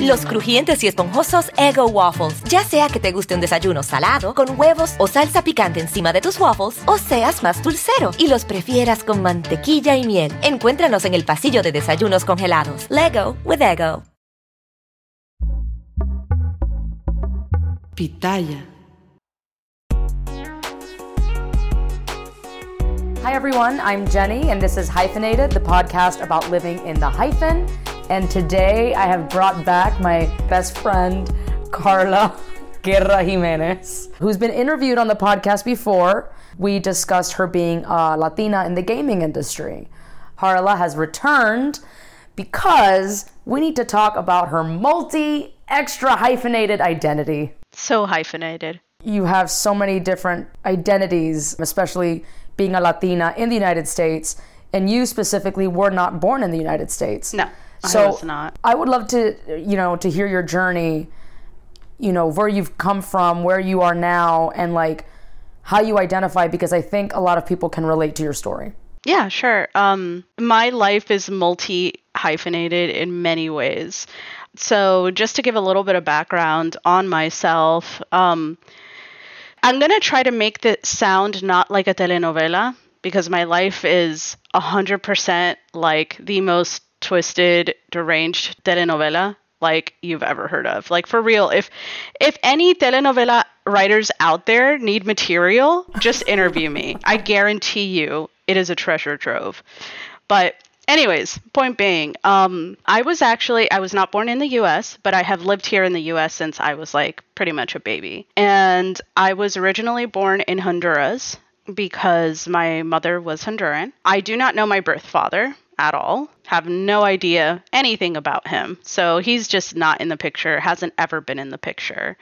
Los crujientes y esponjosos Ego Waffles. Ya sea que te guste un desayuno salado, con huevos o salsa picante encima de tus waffles, o seas más dulcero y los prefieras con mantequilla y miel. Encuéntranos en el pasillo de desayunos congelados. Lego with Ego. Pitaya. Hi, everyone. I'm Jenny, and this is Hyphenated, the podcast about living in the hyphen. And today I have brought back my best friend, Carla Guerra Jimenez, who's been interviewed on the podcast before. We discussed her being a Latina in the gaming industry. Carla has returned because we need to talk about her multi extra hyphenated identity. So hyphenated. You have so many different identities, especially being a Latina in the United States, and you specifically were not born in the United States. No, So I not. I would love to, you know, to hear your journey, you know, where you've come from, where you are now, and like how you identify, because I think a lot of people can relate to your story. Yeah, sure. Um, my life is multi hyphenated in many ways. So, just to give a little bit of background on myself, um, I'm going to try to make this sound not like a telenovela because my life is 100% like the most twisted, deranged telenovela like you've ever heard of. Like for real, if if any telenovela writers out there need material, just interview me. I guarantee you it is a treasure trove. But anyways, point being, um, I was actually I was not born in the U.S., but I have lived here in the U.S. since I was like pretty much a baby, and I was originally born in Honduras because my mother was Honduran. I do not know my birth father at all. Have no idea anything about him. So he's just not in the picture, hasn't ever been in the picture.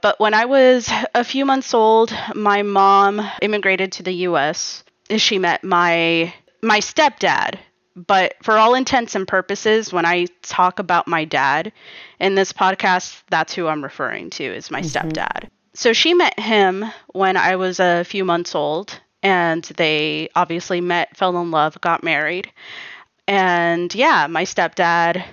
But when I was a few months old, my mom immigrated to the US. She met my my stepdad. But for all intents and purposes, when I talk about my dad in this podcast, that's who I'm referring to is my mm-hmm. stepdad. So she met him when I was a few months old, and they obviously met, fell in love, got married. And yeah, my stepdad,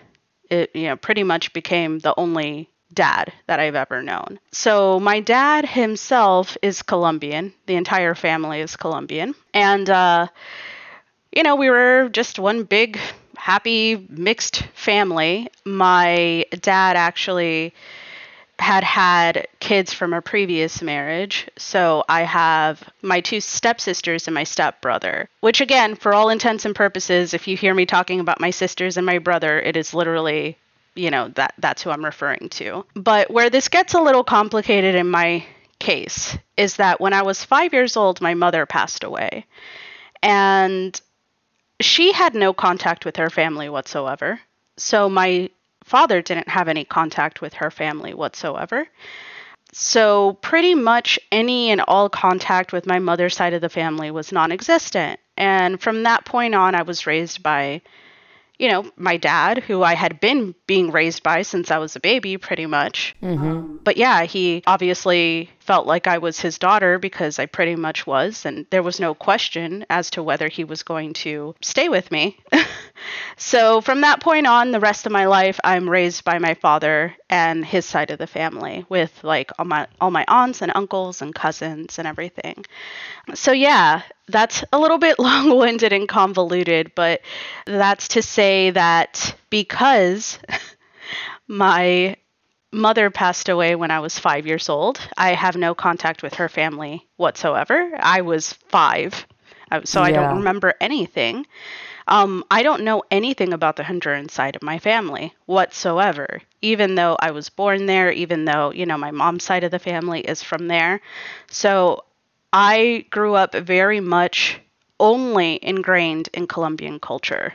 it, you know, pretty much became the only dad that I've ever known. So my dad himself is Colombian. The entire family is Colombian. And, uh, you know, we were just one big, happy, mixed family. My dad actually had had kids from a previous marriage. So I have my two stepsisters and my stepbrother, which, again, for all intents and purposes, if you hear me talking about my sisters and my brother, it is literally, you know, that that's who I'm referring to. But where this gets a little complicated in my case is that when I was five years old, my mother passed away. And she had no contact with her family whatsoever. So my father didn't have any contact with her family whatsoever. So pretty much any and all contact with my mother's side of the family was non existent. And from that point on, I was raised by, you know, my dad, who I had been being raised by since I was a baby, pretty much. Um, but yeah, he obviously felt like I was his daughter because I pretty much was. And there was no question as to whether he was going to stay with me. so from that point on, the rest of my life, I'm raised by my father and his side of the family with like all my all my aunts and uncles and cousins and everything. So yeah, that's a little bit long-winded and convoluted, but that's to say that because my mother passed away when I was five years old. I have no contact with her family whatsoever. I was five, so I don't remember anything. Um, I don't know anything about the Honduran side of my family whatsoever, even though I was born there, even though, you know, my mom's side of the family is from there. So I grew up very much only ingrained in Colombian culture.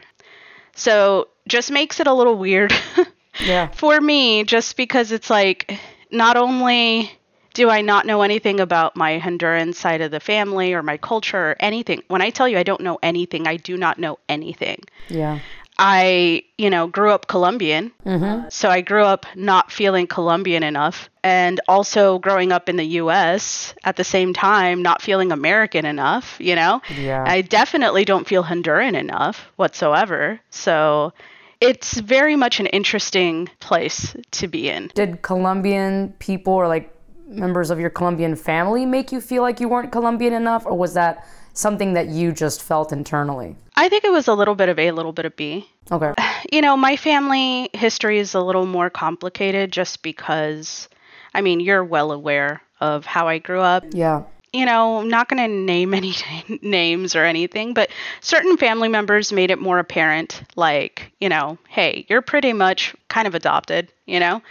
So just makes it a little weird Yeah. for me, just because it's like not only do I not know anything about my Honduran side of the family or my culture or anything. When I tell you I don't know anything, I do not know anything. Yeah. I, you know, grew up Colombian. Mm-hmm. Uh, so I grew up not feeling Colombian enough. And also growing up in the US at the same time, not feeling American enough, you know? Yeah. I definitely don't feel Honduran enough whatsoever. So it's very much an interesting place to be in. Did Colombian people or like members of your Colombian family make you feel like you weren't Colombian enough, or was that something that you just felt internally? I think it was a little bit of A, a little bit of B. Okay. you know, my family history is a little more complicated just because, I mean, you're well aware of how I grew up. Yeah. You know, I'm not going to name any names or anything, but certain family members made it more apparent like, you know, hey, you're pretty much kind of adopted, you know?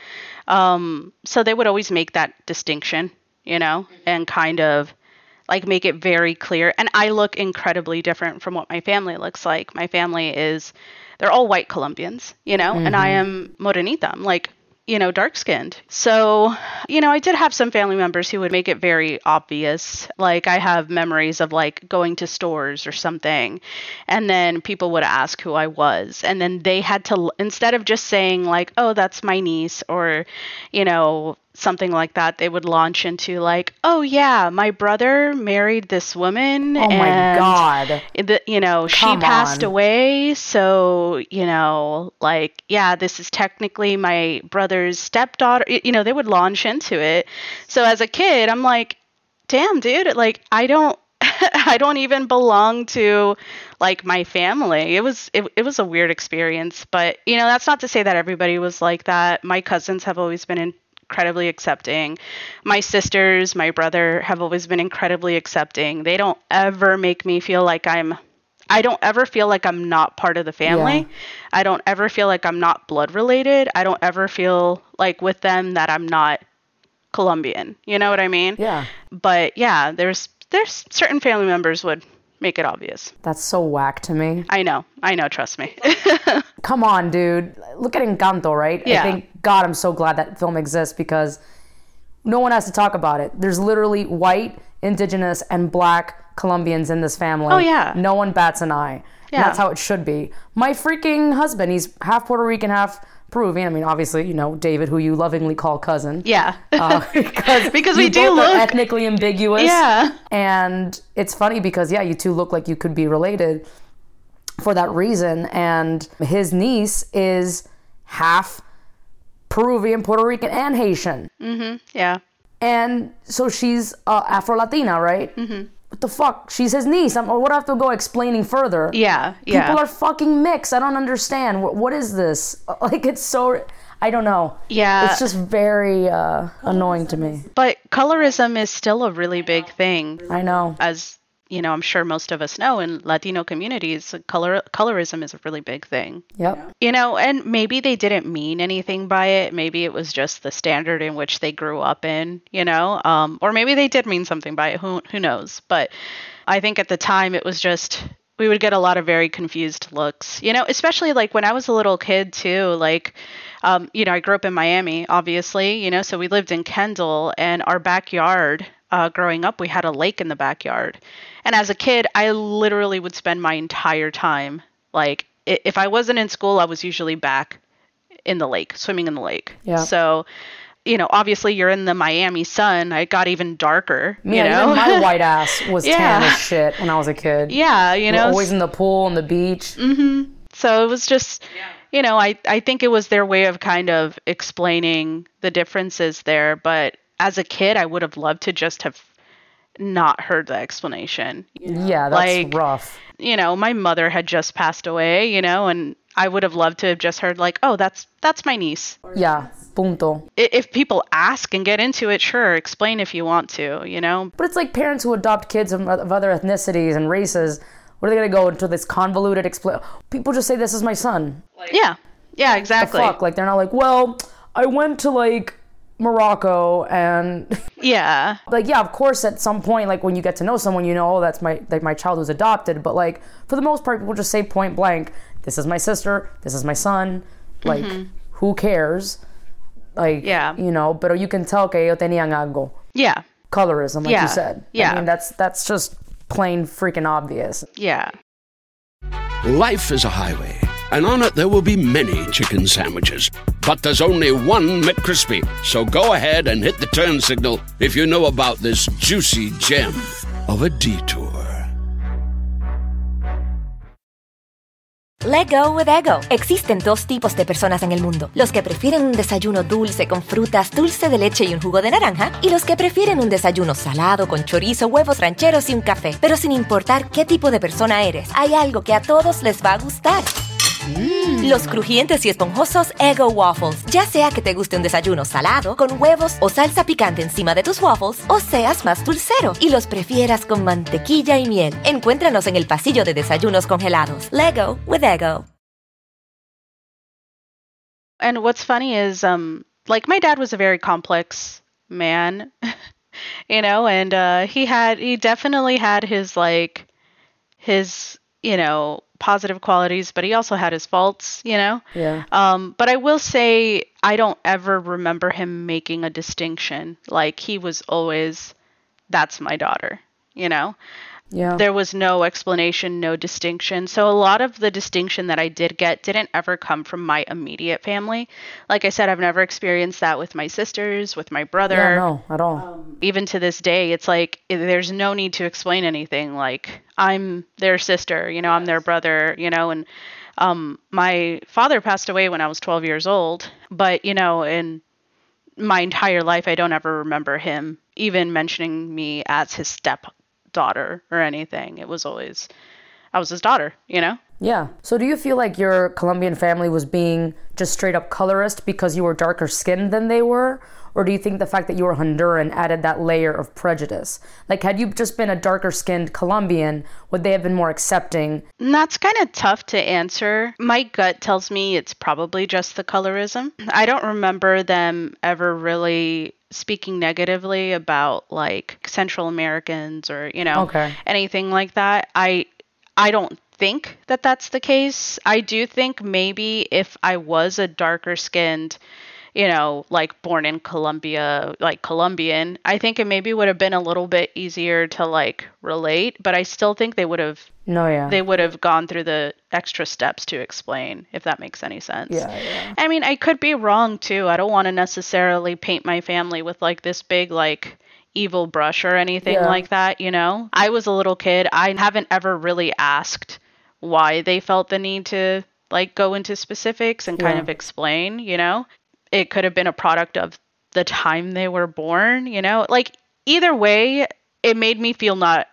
Um, so they would always make that distinction, you know, and kind of like make it very clear. And I look incredibly different from what my family looks like. My family is, they're all white Colombians, you know, and I mm-hmm. am morenita. I'm like, you know, dark skinned. So, you know, I did have some family members who would make it very obvious. Like, I have memories of like going to stores or something, and then people would ask who I was. And then they had to, instead of just saying, like, oh, that's my niece, or, you know, something like that, they would launch into, like, oh, yeah, my brother married this woman. Oh my God. the, you know, she Come passed on. away. So, you know, like, yeah, this is technically my brother's stepdaughter. You know, they would launch into it. So as a kid, I'm like, damn, dude, like, I don't. I don't even belong to like my family. It was it, it was a weird experience, but you know, that's not to say that everybody was like that. My cousins have always been incredibly accepting. My sisters, my brother have always been incredibly accepting. They don't ever make me feel like I'm I don't ever feel like I'm not part of the family. Yeah. I don't ever feel like I'm not blood related. I don't ever feel like with them that I'm not Colombian. You know what I mean? Yeah. But yeah, there's there's certain family members would make it obvious. That's so whack to me. I know. I know, trust me. Come on, dude. Look at Encanto, right? Yeah. I think, God, I'm so glad that film exists because no one has to talk about it. There's literally white, indigenous, and black Colombians in this family. Oh, yeah. No one bats an eye. And Yeah. that's how it should be. My freaking husband, he's half Puerto Rican, half Peruvian. I mean, obviously, you know, David, who you lovingly call cousin. yeah. Uh, because Because we do both are look- ethnically ambiguous. Yeah. And it's funny because yeah, you two look like you could be related for that reason. And his niece is half Peruvian, Puerto Rican, and Haitian. Mm-hmm. Yeah. And so she's uh, Afro Latina, right? Mm-hmm. What the fuck? She's his niece. I'm, what do I have to go explaining further? Yeah. Yeah. People are fucking mixed. I don't understand. What, what is this? Like, it's so. I don't know. Yeah. It's just very uh, annoying to me. but colorism is still a really big thing. I know. As you know, I'm sure most of us know in Latino communities, color colorism is a really big thing. Yep. You know, and maybe they didn't mean anything by it. Maybe it was just the standard in which they grew up in, you know? Um, or maybe they did mean something by it. Who, who knows? But I think at the time it was just, we would get a lot of very confused looks, you know, especially like when I was a little kid too. Like, um, you know, I grew up in Miami, obviously, you know, so we lived in Kendall and our backyard. Uh, growing up, we had a lake in the backyard. And as a kid, I literally would spend my entire time, like, if I wasn't in school, I was usually back in the lake, swimming in the lake. Yeah. So, you know, obviously you're in the Miami sun. It got even darker, you Yeah, know? even my white ass was tan as shit when I was a kid. yeah, you We're know, always in the pool and the beach. Mm-hmm. So it was just, you know, I, I think it was their way of kind of explaining the differences there. But as a kid, I would have loved to just have not heard the explanation. Yeah, that's Like- rough. You know, my mother had just passed away, you know, and I would have loved to have just heard like, oh, that's that's my niece. Yeah, punto. If people ask and get into it, sure, explain if you want to, you know. But it's like parents who adopt kids of, of other ethnicities and races. What are they gonna go into this convoluted explain? People just say this is my son. Yeah. Yeah, exactly. Fuck, like they're not like, well, I went to like Morocco and Yeah. like yeah, of course at some point like when you get to know someone, you know, oh, that's my like my child was adopted. But like for the most part, people just say point blank, this is my sister, this is my son. Like, mm-hmm. who cares? Like, Yeah. you know, pero you can tell que ellos tenían algo. Yeah. Colorism, like Yeah. you said. Yeah. I mean, that's that's just plain freaking obvious. Yeah. Life is a highway, and on it there will be many chicken sandwiches. But there's only one McCrispy. So go ahead and hit the turn signal if you know about this juicy gem of a detour. Let go with ego. Existen dos tipos de personas en el mundo: los que prefieren un desayuno dulce con frutas, dulce de leche y un jugo de naranja, y los que prefieren un desayuno salado con chorizo, huevos rancheros y un café. Pero sin importar qué tipo de persona eres, hay algo que a todos les va a gustar. Los crujientes y esponjosos Ego Waffles. Ya sea que te guste un desayuno salado, con huevos o salsa picante encima de tus waffles, o seas más dulcero y los prefieras con mantequilla y miel. Encuéntranos en el pasillo de desayunos congelados. Lego with Ego. And what's funny is, um, like my dad was a very complex man, you know, and uh, he had he definitely had his like his you know positive qualities, but he also had his faults, you know. Yeah. Um, but I will say I don't ever remember him making a distinction. Like he was always, that's my daughter, you know. Yeah. There was no explanation, no distinction. So a lot of the distinction that I did get didn't ever come from my immediate family. Like I said, I've never experienced that with my sisters, with my brother. yeah, no, at all. Even to this day, it's like there's no need to explain anything. Like I'm their sister, you know, I'm their brother, you know, and um my father passed away when I was 12 years old, but you know, in my entire life I don't ever remember him even mentioning me as his stepdaughter or anything. It was always I was his daughter, you know? Yeah. So do you feel like your Colombian family was being just straight up colorist because you were darker skinned than they were? Or do you think the fact that you were Honduran added that layer of prejudice? Like, had you just been a darker skinned Colombian, would they have been more accepting? And that's kind of tough to answer. My gut tells me it's probably just the colorism. I don't remember them ever really speaking negatively about like Central Americans or, you know, Okay. anything like that. I I don't think that that's the case. I do think maybe if I was a darker skinned you know, like born in Colombia, like Colombian, I think it maybe would have been a little bit easier to like relate, but I still think they would have No, yeah. they would have gone through the extra steps to explain if that makes any sense. Yeah, yeah. I mean, I could be wrong too. I don't want to necessarily paint my family with like this big like evil brush or anything Yeah. like that, you know. I was a little kid. I haven't ever really asked why they felt the need to like go into specifics and kind Yeah. of explain, you know. It could have been a product of the time they were born, you know. Like either way, it made me feel not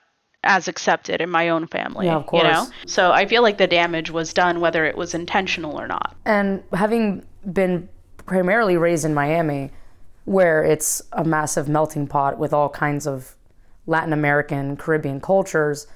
as accepted in my own family. Yeah, of You know? course. So I feel like the damage was done whether it was intentional or not. And having been primarily raised in Miami, where it's a massive melting pot with all kinds of Latin American, Caribbean cultures,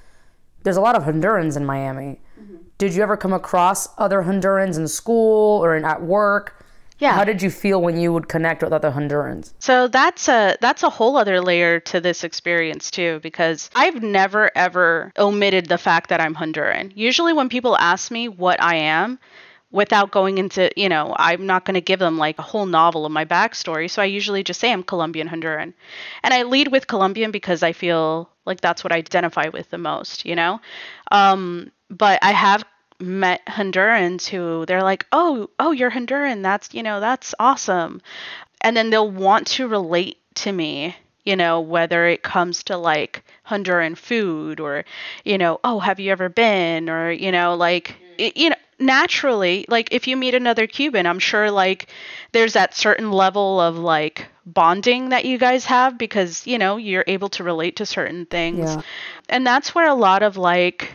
there's a lot of Hondurans in Miami. Mm-hmm. Did you ever come across other Hondurans in school or in, at work? Yeah. How did you feel when you would connect with other Hondurans? So that's a that's a whole other layer to this experience too because I've never ever omitted the fact that I'm Honduran. Usually when people ask me what I am without going into, you know, I'm not going to give them like a whole novel of my backstory, so I usually just say I'm Colombian Honduran. And I lead with Colombian because I feel like that's what I identify with the most, you know? Um but I have met Hondurans who they're like, "Oh, oh, you're Honduran. That's, you know, that's awesome." And then they'll want to relate to me, you know, whether it comes to like Honduran food or, you know, "Oh, have you ever been?" or, you know, like mm. it, you know, naturally, like if you meet another Cuban, I'm sure like there's that certain level of like bonding that you guys have because, you know, you're able to relate to certain things. Yeah. And that's where a lot of like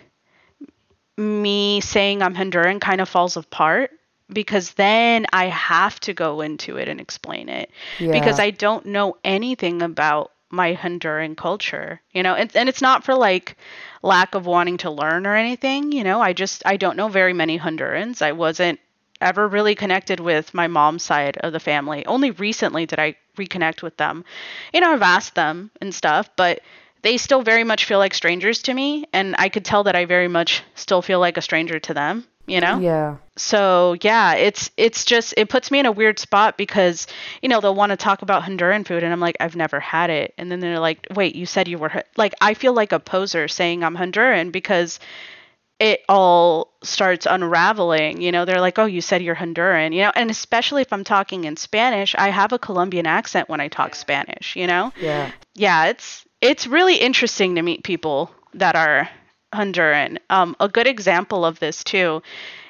me saying I'm Honduran kind of falls apart because then I have to go into it and explain it because I don't know anything about my Honduran culture, you know, and, and it's not for like lack of wanting to learn or anything, you know, I just, I don't know very many Hondurans. I wasn't ever really connected with my mom's side of the family. Only recently did I reconnect with them. You know, I've asked them and stuff, but they still very much feel like strangers to me and I could tell that I very much still feel like a stranger to them. you know? Yeah. So yeah, it's it's just it puts me in a weird spot because you know they'll want to talk about Honduran food and I'm like I've never had it and then they're like wait you said you were like I feel like a poser saying I'm Honduran because it all starts unraveling you know they're like oh you said you're Honduran you know and especially if I'm talking in Spanish I have a Colombian accent when I talk Spanish you know Yeah. yeah it's it's really interesting to meet people that are Honduran um, a good example of this too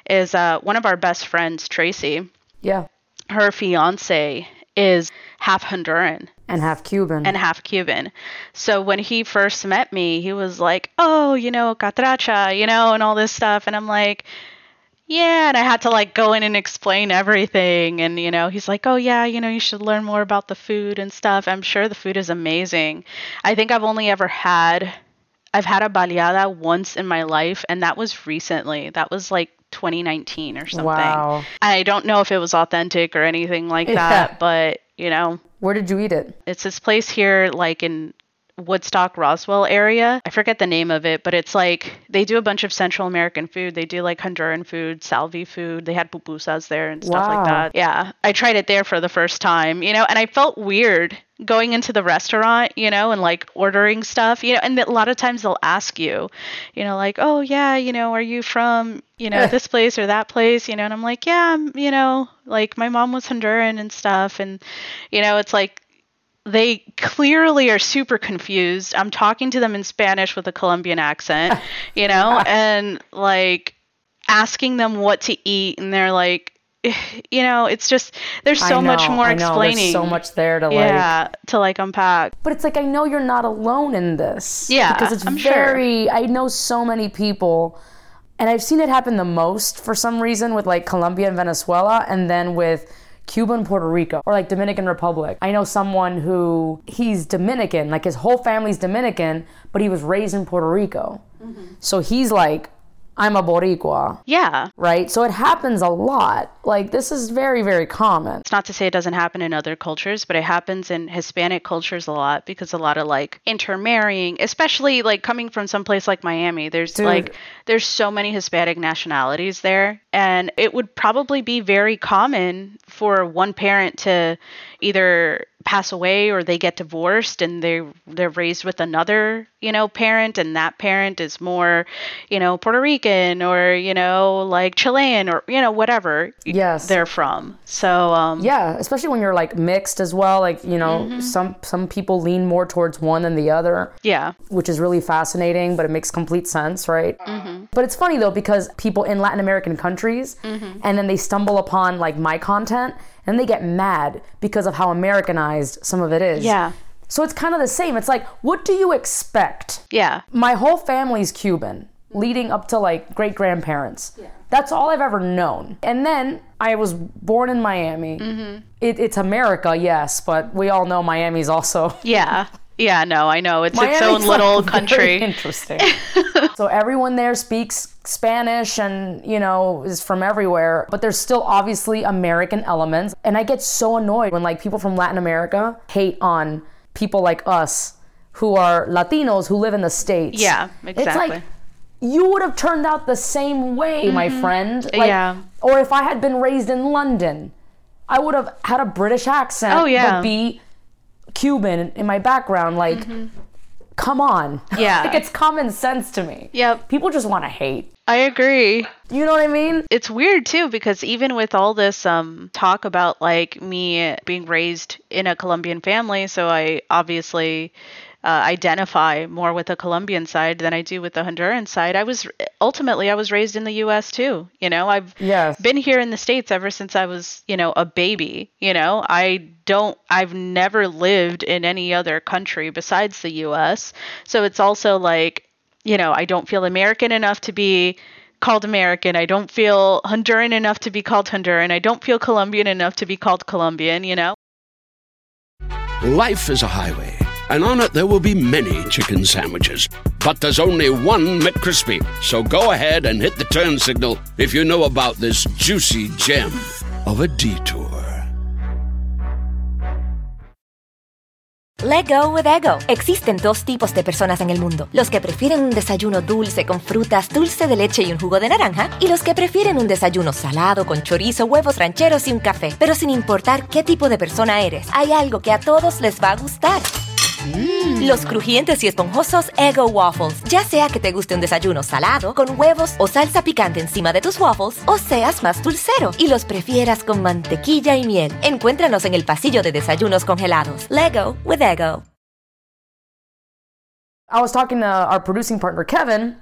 is uh, one of our best friends, Tracy. Yeah. Her fiance is half Honduran And half Cuban. and half Cuban. So when he first met me, he was like, "Oh, you know, catracha, you know, and all this stuff." And I'm like, "Yeah." And I had to like go in and explain everything. And you know, he's like, "Oh yeah, you know, you should learn more about the food and stuff." I'm sure the food is amazing. I think I've only ever had I've had a baleada once in my life, and that was recently. That was like 2019 or something. Wow. I don't know if it was authentic or anything like Yeah. that, but you know, Where did you eat it? it's this place here, like in Woodstock, Roswell area. I forget the name of it, but it's like they do a bunch of Central American food. They do like Honduran food, Salvi food. They had pupusas there and stuff Wow. like that. Yeah, I tried it there for the first time, you know, and I felt weird going into the restaurant, you know, and like ordering stuff, you know, and a lot of times they'll ask you, you know, like, oh yeah, you know, are you from, you know, this place or that place, you know, and I'm like, yeah, I'm, you know, like my mom was Honduran and stuff, and you know, it's like they clearly are super confused. I'm talking to them in Spanish with a Colombian accent, you know, and like asking them what to eat, and they're like, you know, it's just there's so much more know, explaining. There's so much there to like. yeah, to like unpack. But it's like I know you're not alone in this. Yeah, because it's I'm sure. very. I know so many people, and I've seen it happen the most for some reason with like Colombia and Venezuela, and then with Cuba and Puerto Rico, or like Dominican Republic. I know someone who he's Dominican, like his whole family's Dominican, but he was raised in Puerto Rico, mm-hmm. so he's like, I'm a Boricua, Yeah, right? So it happens a lot. Like this is very, very common. it's not to say it doesn't happen in other cultures, but it happens in Hispanic cultures a lot because a lot of like intermarrying, especially like coming from some place like Miami, there's like there's so many Hispanic nationalities there and it would probably be very common for one parent to either pass away or they get divorced and they they're raised with another, you know, parent and that parent is more, you know, Puerto Rican or, you know, like Chilean or you know whatever Yes. they're from. So um Yeah, especially when you're like mixed as well. Like you know, Mm-hmm. some some people lean more towards one than the other, yeah. which is really fascinating. But it makes complete sense, right? Mm-hmm. But it's funny though because people in Latin American countries, Mm-hmm. and then they stumble upon like my content, and they get mad because of how Americanized some of it is. Yeah. So it's kind of the same. It's like, what do you expect? Yeah. my whole family's Cuban, leading up to like great grandparents. Yeah. That's all I've ever known. And then I was born in Miami. Mm-hmm. It, it's America, yes, but we all know Miami's also. Yeah. Yeah, no, I know. It's its own little like, country. Interesting. so everyone there speaks Spanish and, you know, is from everywhere, but there's still obviously American elements. And I get so annoyed when like people from Latin America hate on people like us who are Latinos who live in the States. Yeah, It's exactly. like you would have turned out the same way, my friend. Like, Mm-hmm. Yeah. Or if I had been raised in London, I would have had a British accent, Oh, yeah. but be Cuban in my background. Like, come on. Mm-hmm. Yeah. like it's common sense to me. Yep. People just want to hate. I agree. You know what I mean? It's weird too because even with all this um talk about like me being raised in a Colombian family, so I obviously uh, identify more with the Colombian side than I do with the Honduran side. I was ultimately I was raised in the U.S. too. You know, I've Yes. been here in the states ever since I was, you know, a baby. You know, I don't, I've never lived in any other country besides the U.S. So it's also like, you know, I don't feel American enough to be called American. I don't feel Honduran enough to be called Honduran. I don't feel Colombian enough to be called Colombian. You know. Life is a highway, and on it there will be many chicken sandwiches. But there's only one McCrispy. So go ahead and hit the turn signal if you know about this juicy gem of a detour. Let go with ego. Existen dos tipos de personas en el mundo: los que prefieren un desayuno dulce con frutas, dulce de leche y un jugo de naranja, y los que prefieren un desayuno salado con chorizo, huevos rancheros y un café. Pero sin importar qué tipo de persona eres, hay algo que a todos les va a gustar. Los crujientes y esponjosos Ego Waffles. Ya sea que te guste un desayuno salado, con huevos o salsa picante encima de tus waffles, o seas más dulcero y los prefieras con mantequilla y miel. Encuéntranos en el pasillo de desayunos congelados. Lego with Ego. I was talking to our producing partner Kevin,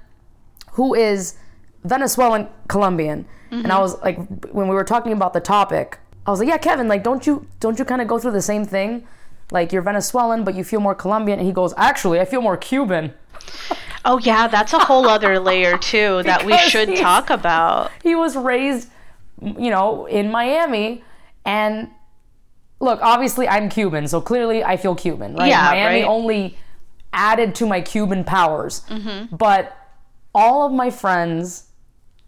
who is Venezuelan Colombian, and I was like, when we were talking about the topic, I was like, yeah, Kevin, like, don't you don't you kind of go through the same thing? Like you're Venezuelan, but you feel more Colombian, and he goes, actually, I feel more Cuban. Oh yeah, that's a whole other layer too that we should talk about. he was raised, you know, in Miami, and look, obviously I'm Cuban, so clearly I feel Cuban, right? Yeah, Miami right. only added to my Cuban powers, Mm-hmm. but all of my friends,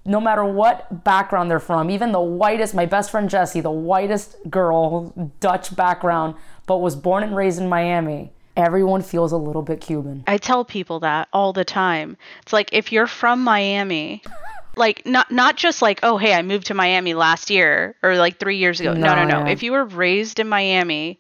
no matter what background they're from, even the whitest, my best friend Jessie, the whitest girl, Dutch background, but was born and raised in Miami. Everyone feels a little bit Cuban. I tell people that all the time. It's like if you're from Miami, like not not just like oh hey I moved to Miami last year or like 3 years ago. No, no, No, no. If you were raised in Miami,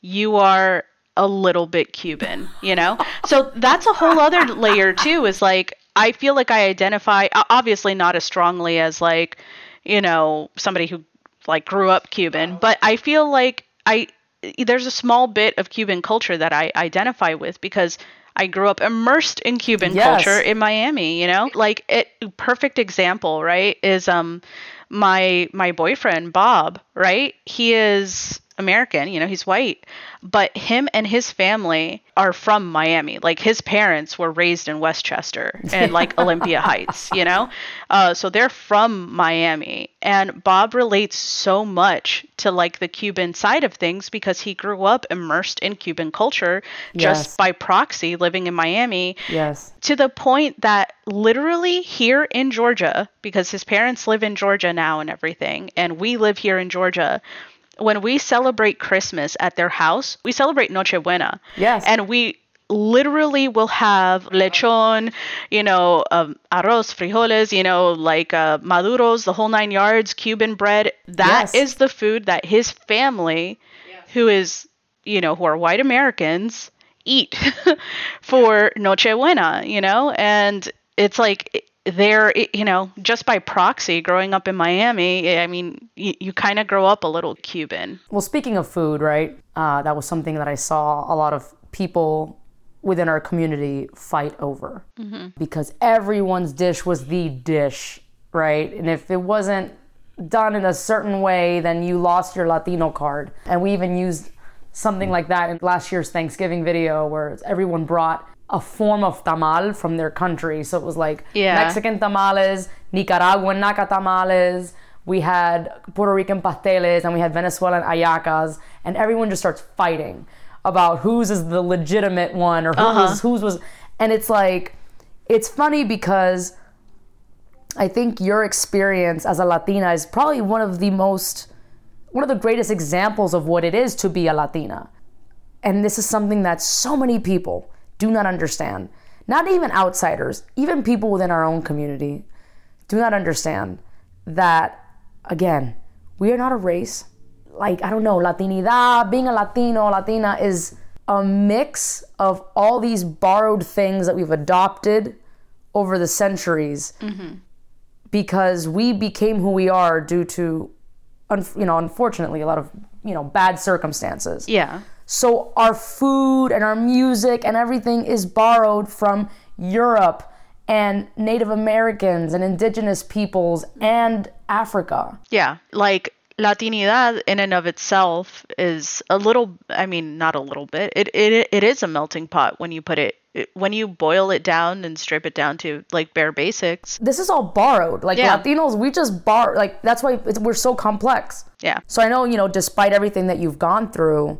you are a little bit Cuban, you know? so that's a whole other layer too is like I feel like I identify obviously not as strongly as like, you know, somebody who like grew up Cuban, but I feel like I there's a small bit of Cuban culture that I identify with because I grew up immersed in Cuban Yes. culture in Miami, you know? Like it perfect example, right? Is um my my boyfriend Bob, right? He is American, you know, he's white, but him and his family are from Miami. Like his parents were raised in Westchester and like Olympia Heights, you know? Uh, so they're from Miami. And Bob relates so much to like the Cuban side of things because he grew up immersed in Cuban culture just Yes. by proxy living in Miami Yes. to the point that literally here in Georgia, because his parents live in Georgia now and everything, and we live here in Georgia, when we celebrate Christmas at their house, we celebrate Noche Buena. Yes. And we literally will have lechon, you know, um, arroz, frijoles, you know, like uh, maduros, the whole nine yards, Cuban bread. That is Yes. the food that his family, who is, you know, who are white Americans, eat for Noche Buena, you know? And it's like they're, you know, just by proxy, growing up in Miami, I mean, you, you kind of grow up a little Cuban. Well, speaking of food, right? Uh, that was something that I saw a lot of people within our community fight over mm-hmm. because everyone's dish was the dish, right? And if it wasn't done in a certain way, then you lost your Latino card. And we even used something like that in last year's Thanksgiving video where everyone brought a form of tamal from their country. So it was like Yeah. Mexican tamales, Nicaraguan naca tamales. We had Puerto Rican pasteles and we had Venezuelan ayacas, and everyone just starts fighting about whose is the legitimate one or who uh-huh. was whose was. And it's like, it's funny because I think your experience as a Latina is probably one of the most, one of the greatest examples of what it is to be a Latina. And this is something that so many people do not understand. Not even outsiders, even people within our own community do not understand that, again, we are not a race. Like, I don't know, Latinidad, being a Latino, Latina is a mix of all these borrowed things that we've adopted over the centuries mm-hmm. because we became who we are due to, you know, unfortunately, a lot of, you know, bad circumstances. Yeah. So our food and our music and everything is borrowed from Europe and Native Americans and indigenous peoples and Africa. Yeah, like Latinidad in and of itself is a little I mean not a little bit. It it it is a melting pot when you put it, when you boil it down and strip it down to like bare basics. This is all borrowed. Like Yeah. Latinos, we just borrow. Like that's why it's, we're so complex. Yeah. So I know, you know, despite everything that you've gone through,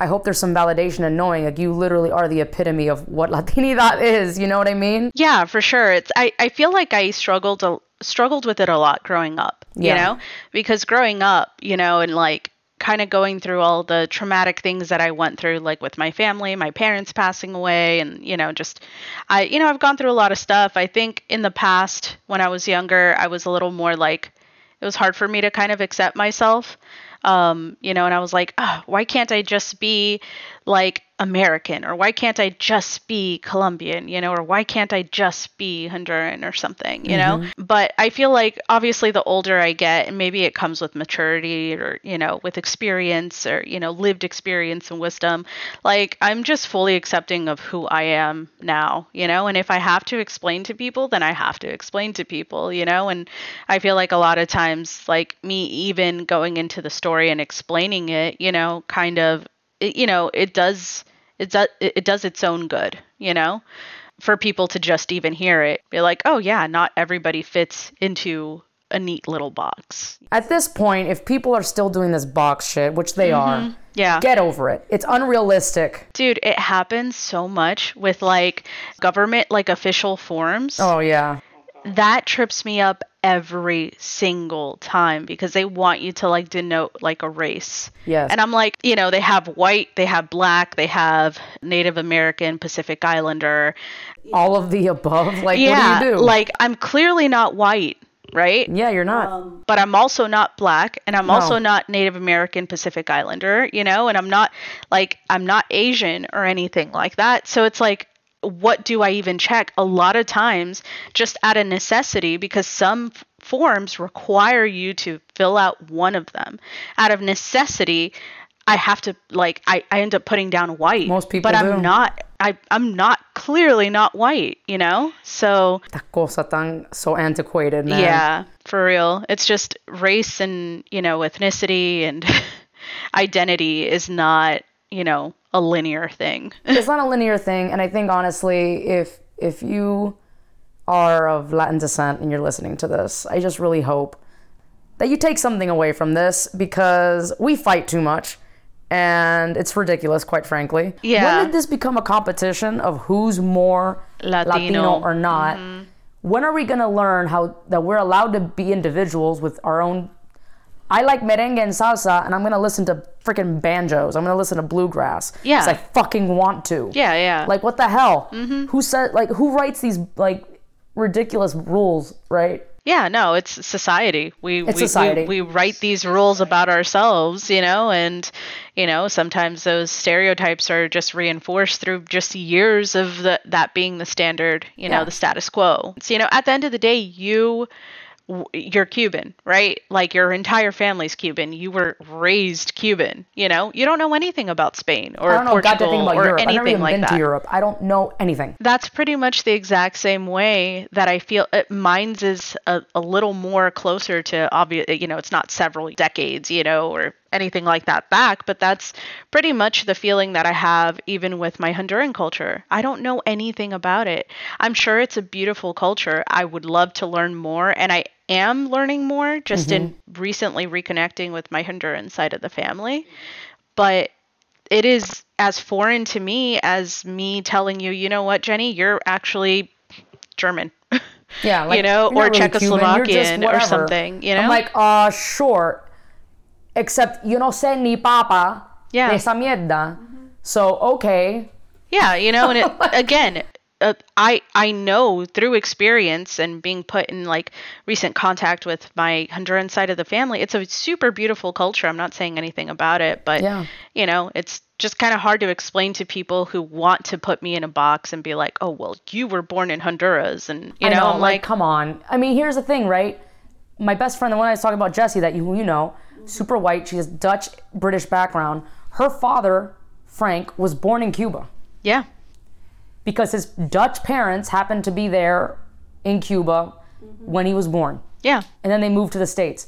I hope there's some validation in knowing like you literally are the epitome of what Latinidad is. You know what I mean? Yeah, for sure. It's I, I feel like I struggled a, struggled with it a lot growing up, Yeah. you know? Because growing up, you know, and like kind of going through all the traumatic things that I went through, like with my family, my parents passing away, and you know, just I, you know, I've gone through a lot of stuff. I think in the past, when I was younger, I was a little more like it was hard for me to kind of accept myself. Um, you know, and I was like, oh, why can't I just be like American or why can't I just be Colombian, you know, or why can't I just be Honduran or something, you know? Mm-hmm. But I feel like obviously the older I get, and maybe it comes with maturity or, you know, with experience or, you know, lived experience and wisdom, like I'm just fully accepting of who I am now, you know? And if I have to explain to people, then I have to explain to people, you know? And I feel like a lot of times, like me even going into the story and explaining it, you know, kind of it, you know it does it does it does its own good you know for people to just even hear it be like oh yeah not everybody fits into a neat little box At this point, if people are still doing this box shit, which they mm-hmm. are, yeah get over it. It's unrealistic. dude it happens so much with like government like official forms Oh yeah. That trips me up every single time because they want you to like denote like a race. Yes. And I'm like, you know, they have white, they have black, they have Native American, Pacific Islander. All of the above. Like, yeah, what do you do? like I'm clearly not white, right? yeah, you're not. Um, but I'm also not black and I'm also not Native American Pacific Islander, you know, and I'm not like I'm not Asian or anything like that. So it's like what do I even check? A lot of times just out of necessity because some f- forms require you to fill out one of them. Out of necessity, I have to like I, I end up putting down white. Most people but I'm not I I'm not clearly not white, you know? So Ta cosa tan so antiquated, man. yeah, for real. It's just race and, you know, ethnicity and identity is not, you know, a linear thing. It's not a linear thing, and I think honestly, if if you are of Latin descent and you're listening to this, I just really hope that you take something away from this because we fight too much and it's ridiculous, quite frankly. Yeah. When did this become a competition of who's more Latino. or not? Mm-hmm. When are we gonna learn how that we're allowed to be individuals with our own? I like merengue and salsa, and I'm gonna listen to freaking banjos. I'm gonna listen to bluegrass. Yeah. I fucking want to. Yeah, yeah. Like what the hell? Mm-hmm. Who said like who writes these like ridiculous rules, right? yeah, no, it's society. We It's we, society. we we write these rules about ourselves, you know, and you know, sometimes those stereotypes are just reinforced through just years of the, that being the standard, you know, the status quo. So, you know, at the end of the day, you you're Cuban, right? Like your entire family's Cuban. You were raised Cuban. You know, you don't know anything about Spain or I don't know Portugal thing about or Europe. I've never anything even like been that to Europe. I don't know anything. that's pretty much the exact same way that I feel uh, mine's is a, a little more closer to obvious, you know, it's not several decades, you know, or anything like that back, but that's pretty much the feeling that I have even with my Honduran culture. I don't know anything about it. I'm sure it's a beautiful culture. I would love to learn more, and I am learning more just in recently reconnecting with my Honduran side of the family. But it is as foreign to me as me telling you, you know what, Jenny, you're actually German. Yeah, like, you know, or really Czechoslovakian or something, you know? I'm like, uh, sure. Except you no sé ni papa Yeah. de esa mierda. So okay, Yeah, you know, and it, again, uh, I I know through experience and being put in like recent contact with my Honduran side of the family, it's a super beautiful culture. I'm not saying anything about it, but Yeah. you know, it's just kind of hard to explain to people who want to put me in a box and be like, "Oh, well, you were born in Honduras," and you know, know, I'm like, like, come on. I mean, here's the thing, right? My best friend, the one I was talking about, Jesse, that you you know, super white. She has Dutch British background. Her father, Frank, was born in Cuba yeah, because his Dutch parents happened to be there in Cuba when he was born. yeah, and then they moved to the states.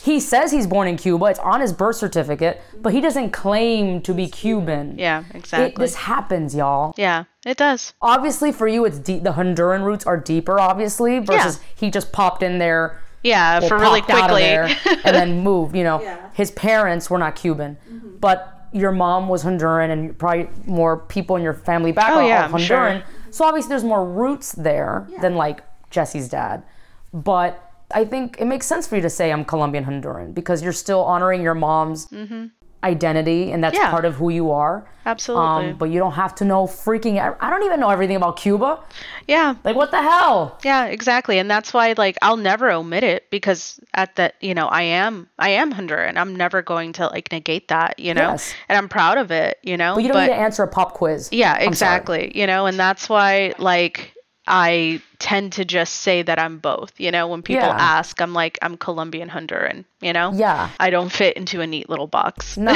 He says he's born in Cuba. It's on his birth certificate, but he doesn't claim to be Cuban. yeah, It, exactly. this happens, y'all. yeah, it does. Obviously, for you, it's deep. The Honduran roots are deeper, obviously, versus he just popped in there, Yeah, well, for really popped out of quickly. there, and then moved. You know, his parents were not Cuban, mm-hmm. but your mom was Honduran, and probably more people in your family background Oh, yeah, are I'm sure. Honduran. So obviously, there's more roots there than like Jesse's dad, but I think it makes sense for you to say I'm Colombian Honduran because you're still honoring your mom's mm-hmm. Identity and that's Yeah. part of who you are. Absolutely. Um, but you don't have to know freaking. I don't even know everything about Cuba. yeah. Like, what the hell? Yeah, exactly. And that's why like I'll never omit it because at that, you know, I am I am Honduran. I'm never going to like negate that, you know. Yes. And I'm proud of it, you know. But you don't need to answer a pop quiz. Yeah, exactly. You know, and that's why like I tend to just say that I'm both. You know, when people Yeah. ask, I'm like I'm Colombian Honduran, you know? Yeah. I don't fit into a neat little box. No.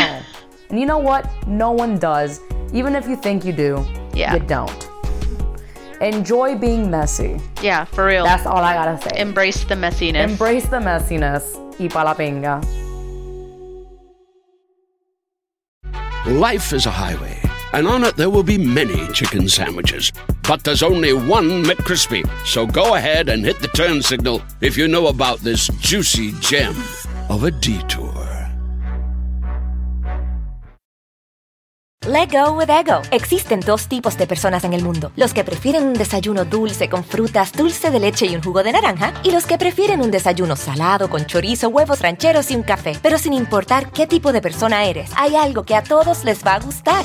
and you know what? No one does. Even if you think you do, Yeah. you don't. Enjoy being messy. yeah, for real. That's all I gotta say. Embrace the messiness. Embrace the messiness. Y pa la pinga. Life is a highway, and on it there will be many chicken sandwiches. But there's only one McCrispy. So go ahead and hit the turn signal if you know about this juicy gem of a detour. Let go with ego. Existen dos tipos de personas en el mundo: los que prefieren un desayuno dulce con frutas, dulce de leche y un jugo de naranja, y los que prefieren un desayuno salado con chorizo, huevos rancheros y un café. Pero sin importar qué tipo de persona eres, hay algo que a todos les va a gustar.